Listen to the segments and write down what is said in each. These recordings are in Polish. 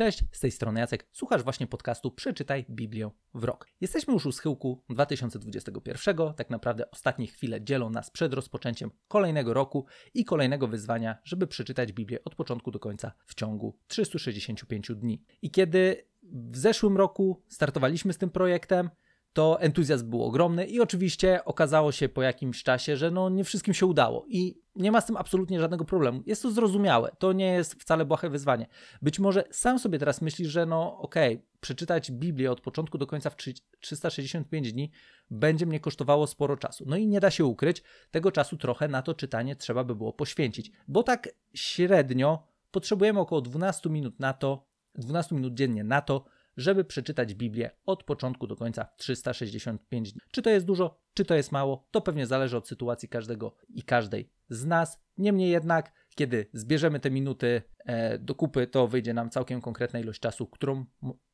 Cześć, z tej strony Jacek. Słuchasz właśnie podcastu Przeczytaj Biblię w rok. Jesteśmy już u schyłku 2021. Tak naprawdę ostatnie chwile dzielą nas przed rozpoczęciem kolejnego roku i kolejnego wyzwania, żeby przeczytać Biblię od początku do końca w ciągu 365 dni. I kiedy w zeszłym roku startowaliśmy z tym projektem, to entuzjazm był ogromny i oczywiście okazało się po jakimś czasie, że no nie wszystkim się udało i nie ma z tym absolutnie żadnego problemu. Jest to zrozumiałe, to nie jest wcale błahe wyzwanie. Być może sam sobie teraz myślisz, że no okej, okay, przeczytać Biblię od początku do końca w 365 dni będzie mnie kosztowało sporo czasu. No i nie da się ukryć, tego czasu trochę na to czytanie trzeba by było poświęcić, bo tak średnio potrzebujemy około 12 minut na to, 12 minut dziennie na to, żeby przeczytać Biblię od początku do końca w 365 dni. Czy to jest dużo, czy to jest mało, to pewnie zależy od sytuacji każdego i każdej z nas. Niemniej jednak, kiedy zbierzemy te minuty e, do kupy, to wyjdzie nam całkiem konkretna ilość czasu, którą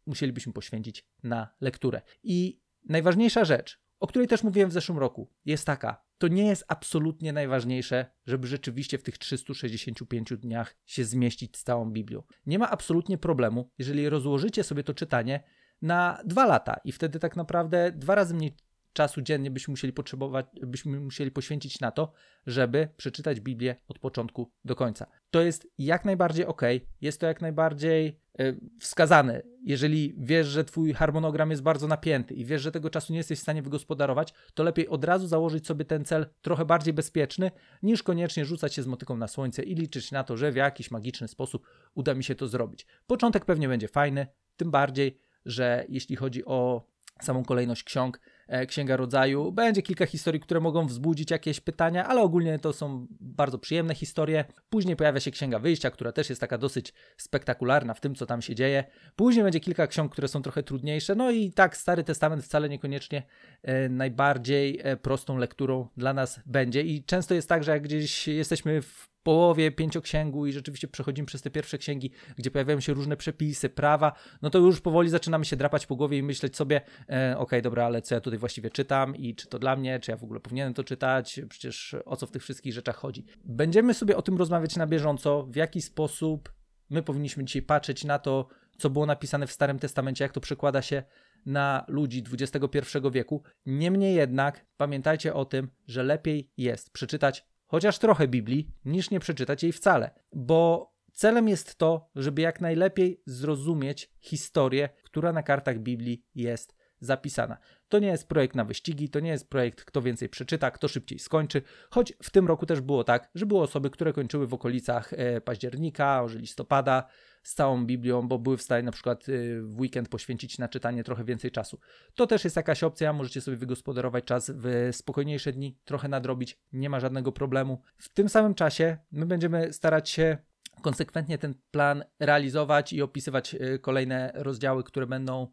musielibyśmy poświęcić na lekturę. I najważniejsza rzecz, o której też mówiłem w zeszłym roku, jest taka: to nie jest absolutnie najważniejsze, żeby rzeczywiście w tych 365 dniach się zmieścić z całą Biblią. Nie ma absolutnie problemu, jeżeli rozłożycie sobie to czytanie na dwa lata i wtedy tak naprawdę dwa razy mniej czasu dziennie byśmy musieli potrzebować, byśmy musieli poświęcić na to, żeby przeczytać Biblię od początku do końca. To jest jak najbardziej ok, jest to jak najbardziej yy, wskazane. Jeżeli wiesz, że twój harmonogram jest bardzo napięty i wiesz, że tego czasu nie jesteś w stanie wygospodarować, to lepiej od razu założyć sobie ten cel trochę bardziej bezpieczny, niż koniecznie rzucać się z motyką na słońce i liczyć na to, że w jakiś magiczny sposób uda mi się to zrobić. Początek pewnie będzie fajny, tym bardziej, że jeśli chodzi o samą kolejność ksiąg, e, Księga Rodzaju. Będzie kilka historii, które mogą wzbudzić jakieś pytania, ale ogólnie to są bardzo przyjemne historie. Później pojawia się Księga Wyjścia, która też jest taka dosyć spektakularna w tym, co tam się dzieje. Później będzie kilka ksiąg, które są trochę trudniejsze. No i tak, Stary Testament wcale niekoniecznie e, najbardziej e, prostą lekturą dla nas będzie. I często jest tak, że jak gdzieś jesteśmy w połowie pięcioksięgu i rzeczywiście przechodzimy przez te pierwsze księgi, gdzie pojawiają się różne przepisy, prawa, no to już powoli zaczynamy się drapać po głowie i myśleć sobie, e, okej, okay, dobra, ale co ja tutaj właściwie czytam i czy to dla mnie, czy ja w ogóle powinienem to czytać, przecież o co w tych wszystkich rzeczach chodzi. Będziemy sobie o tym rozmawiać na bieżąco, w jaki sposób my powinniśmy dzisiaj patrzeć na to, co było napisane w Starym Testamencie, jak to przekłada się na ludzi XXI wieku. Niemniej jednak pamiętajcie o tym, że lepiej jest przeczytać chociaż trochę Biblii, niż nie przeczytać jej wcale. Bo celem jest to, żeby jak najlepiej zrozumieć historię, która na kartach Biblii jest zapisana. To nie jest projekt na wyścigi, to nie jest projekt, kto więcej przeczyta, kto szybciej skończy, choć w tym roku też było tak, że były osoby, które kończyły w okolicach e, października, może listopada z całą Biblią, bo były w stanie na przykład e, w weekend poświęcić na czytanie trochę więcej czasu. To też jest jakaś opcja, możecie sobie wygospodarować czas w spokojniejsze dni, trochę nadrobić, nie ma żadnego problemu. W tym samym czasie my będziemy starać się konsekwentnie ten plan realizować i opisywać e, kolejne rozdziały, które będą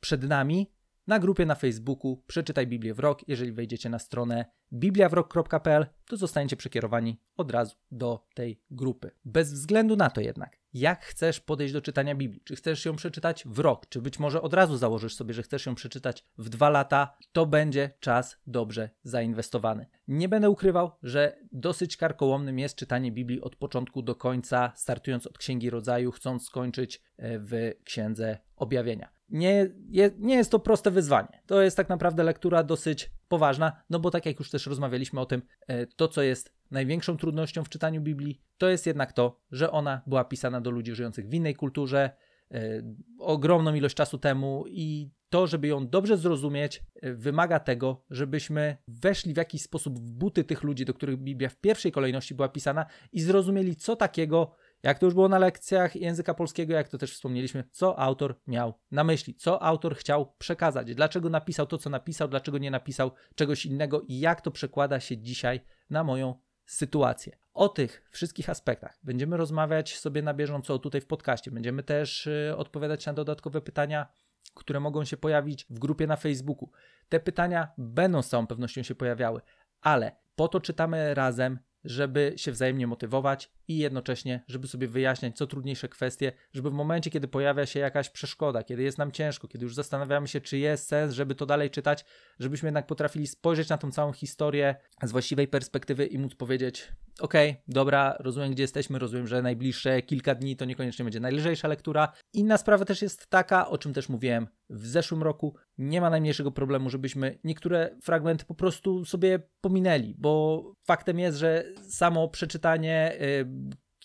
przed nami na grupie na Facebooku Przeczytaj Biblię w rok. Jeżeli wejdziecie na stronę bibliawrok.pl, to zostaniecie przekierowani od razu do tej grupy. Bez względu na to jednak, jak chcesz podejść do czytania Biblii, czy chcesz ją przeczytać w rok, czy być może od razu założysz sobie, że chcesz ją przeczytać w dwa lata, to będzie czas dobrze zainwestowany. Nie będę ukrywał, że dosyć karkołomnym jest czytanie Biblii od początku do końca, startując od Księgi Rodzaju, chcąc skończyć e, w Księdze Objawienia nie, nie jest to proste wyzwanie. To jest tak naprawdę lektura dosyć poważna, no bo tak jak już też rozmawialiśmy o tym, e, to co jest największą trudnością w czytaniu Biblii, to jest jednak to, że ona była pisana do ludzi żyjących w innej kulturze, e, ogromną ilość czasu temu i to, żeby ją dobrze zrozumieć, e, wymaga tego, żebyśmy weszli w jakiś sposób w buty tych ludzi, do których Biblia w pierwszej kolejności była pisana i zrozumieli, co takiego jak to już było na lekcjach języka polskiego, jak to też wspomnieliśmy, co autor miał na myśli, co autor chciał przekazać, dlaczego napisał to, co napisał, dlaczego nie napisał czegoś innego i jak to przekłada się dzisiaj na moją sytuację. O tych wszystkich aspektach będziemy rozmawiać sobie na bieżąco tutaj w podcaście. Będziemy też y, odpowiadać na dodatkowe pytania, które mogą się pojawić w grupie na Facebooku. Te pytania będą z całą pewnością się pojawiały, ale po to czytamy razem, żeby się wzajemnie motywować i jednocześnie, żeby sobie wyjaśniać co trudniejsze kwestie, żeby w momencie, kiedy pojawia się jakaś przeszkoda, kiedy jest nam ciężko, kiedy już zastanawiamy się, czy jest sens, żeby to dalej czytać, żebyśmy jednak potrafili spojrzeć na tą całą historię z właściwej perspektywy i móc powiedzieć: okay, dobra, rozumiem gdzie jesteśmy, rozumiem, że najbliższe kilka dni to niekoniecznie będzie najlżejsza lektura. Inna sprawa też jest taka, o czym też mówiłem w zeszłym roku, nie ma najmniejszego problemu, żebyśmy niektóre fragmenty po prostu sobie pominęli, bo faktem jest, że samo przeczytanie yy,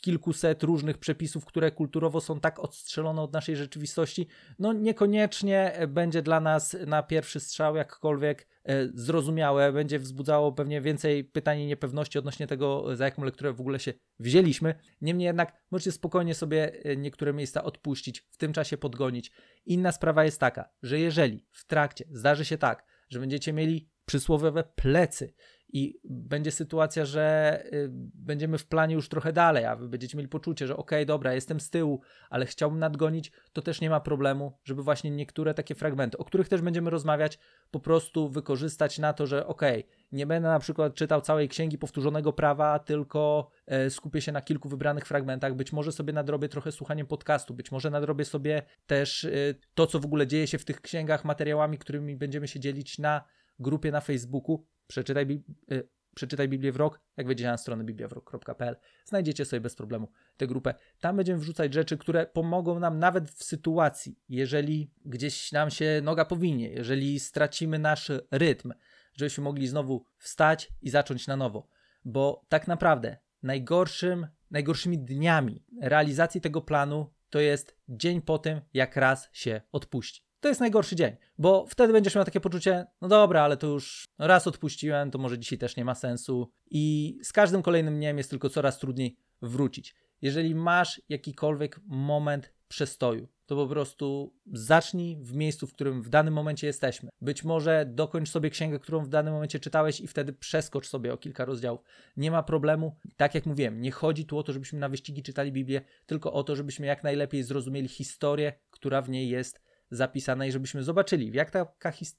kilkuset różnych przepisów, które kulturowo są tak odstrzelone od naszej rzeczywistości, no niekoniecznie będzie dla nas na pierwszy strzał jakkolwiek e, zrozumiałe, będzie wzbudzało pewnie więcej pytań i niepewności odnośnie tego, za jaką lekturę w ogóle się wzięliśmy. Niemniej jednak możecie spokojnie sobie e, niektóre miejsca odpuścić, w tym czasie podgonić. Inna sprawa jest taka, że jeżeli w trakcie zdarzy się tak, że będziecie mieli przysłowiowe plecy i będzie sytuacja, że y, będziemy w planie już trochę dalej, a wy będziecie mieli poczucie, że okej, okay, dobra, jestem z tyłu, ale chciałbym nadgonić, to też nie ma problemu, żeby właśnie niektóre takie fragmenty, o których też będziemy rozmawiać, po prostu wykorzystać na to, że okej, okay, nie będę na przykład czytał całej księgi powtórzonego prawa, tylko e, skupię się na kilku wybranych fragmentach. Być może sobie nadrobię trochę słuchaniem podcastu, być może nadrobię sobie też e, to, co w ogóle dzieje się w tych księgach, materiałami, którymi będziemy się dzielić na grupie na Facebooku. Przeczytaj, y, przeczytaj Biblię w rok, jak wejdziecie na stronę bibliawrok.pl, znajdziecie sobie bez problemu tę grupę. Tam będziemy wrzucać rzeczy, które pomogą nam nawet w sytuacji, jeżeli gdzieś nam się noga powinie, jeżeli stracimy nasz rytm, żebyśmy mogli znowu wstać i zacząć na nowo. Bo tak naprawdę najgorszym, najgorszymi dniami realizacji tego planu to jest dzień po tym, jak raz się odpuści to jest najgorszy dzień, bo wtedy będziesz miał takie poczucie, no dobra, ale to już raz odpuściłem, to może dzisiaj też nie ma sensu i z każdym kolejnym dniem jest tylko coraz trudniej wrócić. Jeżeli masz jakikolwiek moment przestoju, to po prostu zacznij w miejscu, w którym w danym momencie jesteśmy. Być może dokończ sobie księgę, którą w danym momencie czytałeś i wtedy przeskocz sobie o kilka rozdziałów. Nie ma problemu. Tak jak mówiłem, nie chodzi tu o to, żebyśmy na wyścigi czytali Biblię, tylko o to, żebyśmy jak najlepiej zrozumieli historię, która w niej jest zapisane i żebyśmy zobaczyli, jak ta,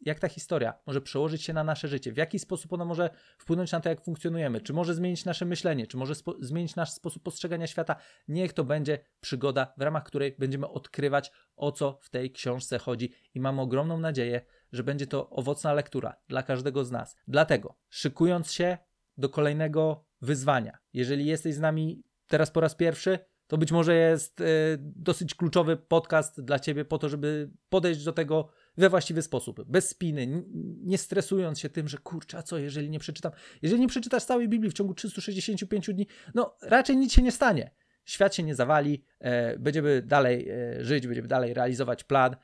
jak ta historia może przełożyć się na nasze życie, w jaki sposób ona może wpłynąć na to, jak funkcjonujemy, czy może zmienić nasze myślenie, czy może zmienić nasz sposób postrzegania świata. Niech to będzie przygoda, w ramach której będziemy odkrywać, o co w tej książce chodzi i mam ogromną nadzieję, że będzie to owocna lektura dla każdego z nas. Dlatego, szykując się do kolejnego wyzwania, jeżeli jesteś z nami teraz po raz pierwszy, to być może jest e, dosyć kluczowy podcast dla ciebie po to, żeby podejść do tego we właściwy sposób, bez spiny, nie stresując się tym, że kurczę, a co jeżeli nie przeczytam? Jeżeli nie przeczytasz całej Biblii w ciągu 365 dni, no raczej nic się nie stanie. Świat się nie zawali, e, będziemy dalej e, żyć, będziemy dalej realizować plan,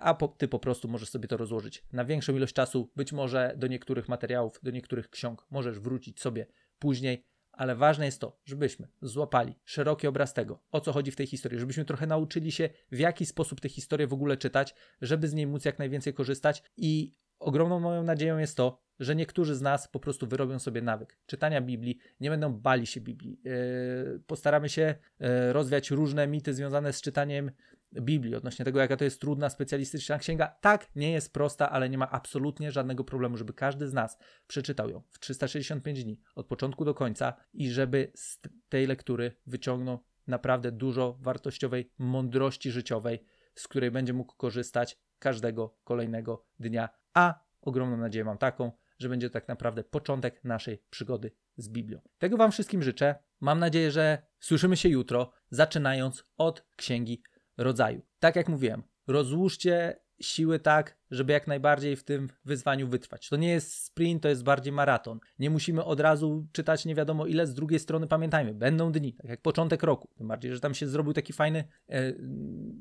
a po, ty po prostu możesz sobie to rozłożyć na większą ilość czasu. Być może do niektórych materiałów, do niektórych ksiąg możesz wrócić sobie później ale ważne jest to, żebyśmy złapali szeroki obraz tego, o co chodzi w tej historii, żebyśmy trochę nauczyli się, w jaki sposób tę historię w ogóle czytać, żeby z niej móc jak najwięcej korzystać i ogromną moją nadzieją jest to, że niektórzy z nas po prostu wyrobią sobie nawyk czytania Biblii, nie będą bali się Biblii. Yy, postaramy się yy, rozwiać różne mity związane z czytaniem Biblii, odnośnie tego, jaka to jest trudna, specjalistyczna księga. Tak, nie jest prosta, ale nie ma absolutnie żadnego problemu, żeby każdy z nas przeczytał ją w 365 dni, od początku do końca i żeby z tej lektury wyciągnął naprawdę dużo wartościowej mądrości życiowej, z której będzie mógł korzystać każdego kolejnego dnia. A ogromną nadzieję mam taką, że będzie to tak naprawdę początek naszej przygody z Biblią. Tego Wam wszystkim życzę. Mam nadzieję, że słyszymy się jutro, zaczynając od księgi rodzaju. Tak jak mówiłem, rozłóżcie siły tak, żeby jak najbardziej w tym wyzwaniu wytrwać. To nie jest sprint, to jest bardziej maraton. Nie musimy od razu czytać nie wiadomo ile, z drugiej strony pamiętajmy, będą dni, tak jak początek roku. Tym bardziej, że tam się zrobił taki fajny e,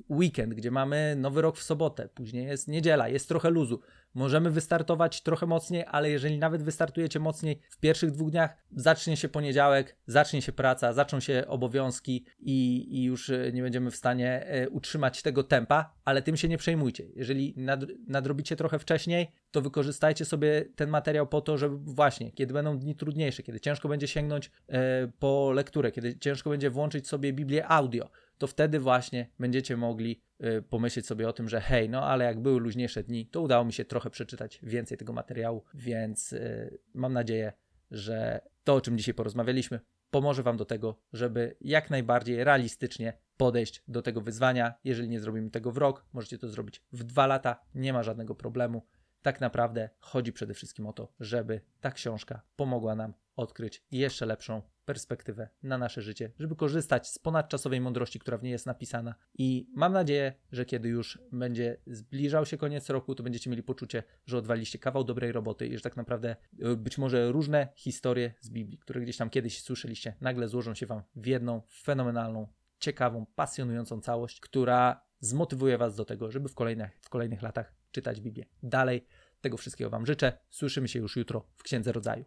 weekend, gdzie mamy nowy rok w sobotę, później jest niedziela, jest trochę luzu. Możemy wystartować trochę mocniej, ale jeżeli nawet wystartujecie mocniej w pierwszych dwóch dniach, zacznie się poniedziałek, zacznie się praca, zaczną się obowiązki i, i już e, nie będziemy w stanie e, utrzymać tego tempa, ale tym się nie przejmujcie. Jeżeli nad, nadrobicie trochę wcześniej, to wykorzystajcie sobie ten materiał po to, żeby właśnie, kiedy będą dni trudniejsze, kiedy ciężko będzie sięgnąć e, po lekturę, kiedy ciężko będzie włączyć sobie Biblię audio, to wtedy właśnie będziecie mogli y, pomyśleć sobie o tym, że hej, no ale jak były luźniejsze dni, to udało mi się trochę przeczytać więcej tego materiału, więc y, mam nadzieję, że to, o czym dzisiaj porozmawialiśmy, pomoże Wam do tego, żeby jak najbardziej realistycznie podejść do tego wyzwania. Jeżeli nie zrobimy tego w rok, możecie to zrobić w dwa lata, nie ma żadnego problemu. Tak naprawdę chodzi przede wszystkim o to, żeby ta książka pomogła nam odkryć jeszcze lepszą perspektywę na nasze życie, żeby korzystać z ponadczasowej mądrości, która w niej jest napisana. I mam nadzieję, że kiedy już będzie zbliżał się koniec roku, to będziecie mieli poczucie, że odwaliście kawał dobrej roboty i że tak naprawdę y, być może różne historie z Biblii, które gdzieś tam kiedyś słyszeliście, nagle złożą się Wam w jedną fenomenalną, ciekawą, pasjonującą całość, która zmotywuje Was do tego, żeby w kolejnych, w kolejnych latach czytać Biblię dalej. Tego wszystkiego Wam życzę. Słyszymy się już jutro w Księdze Rodzaju.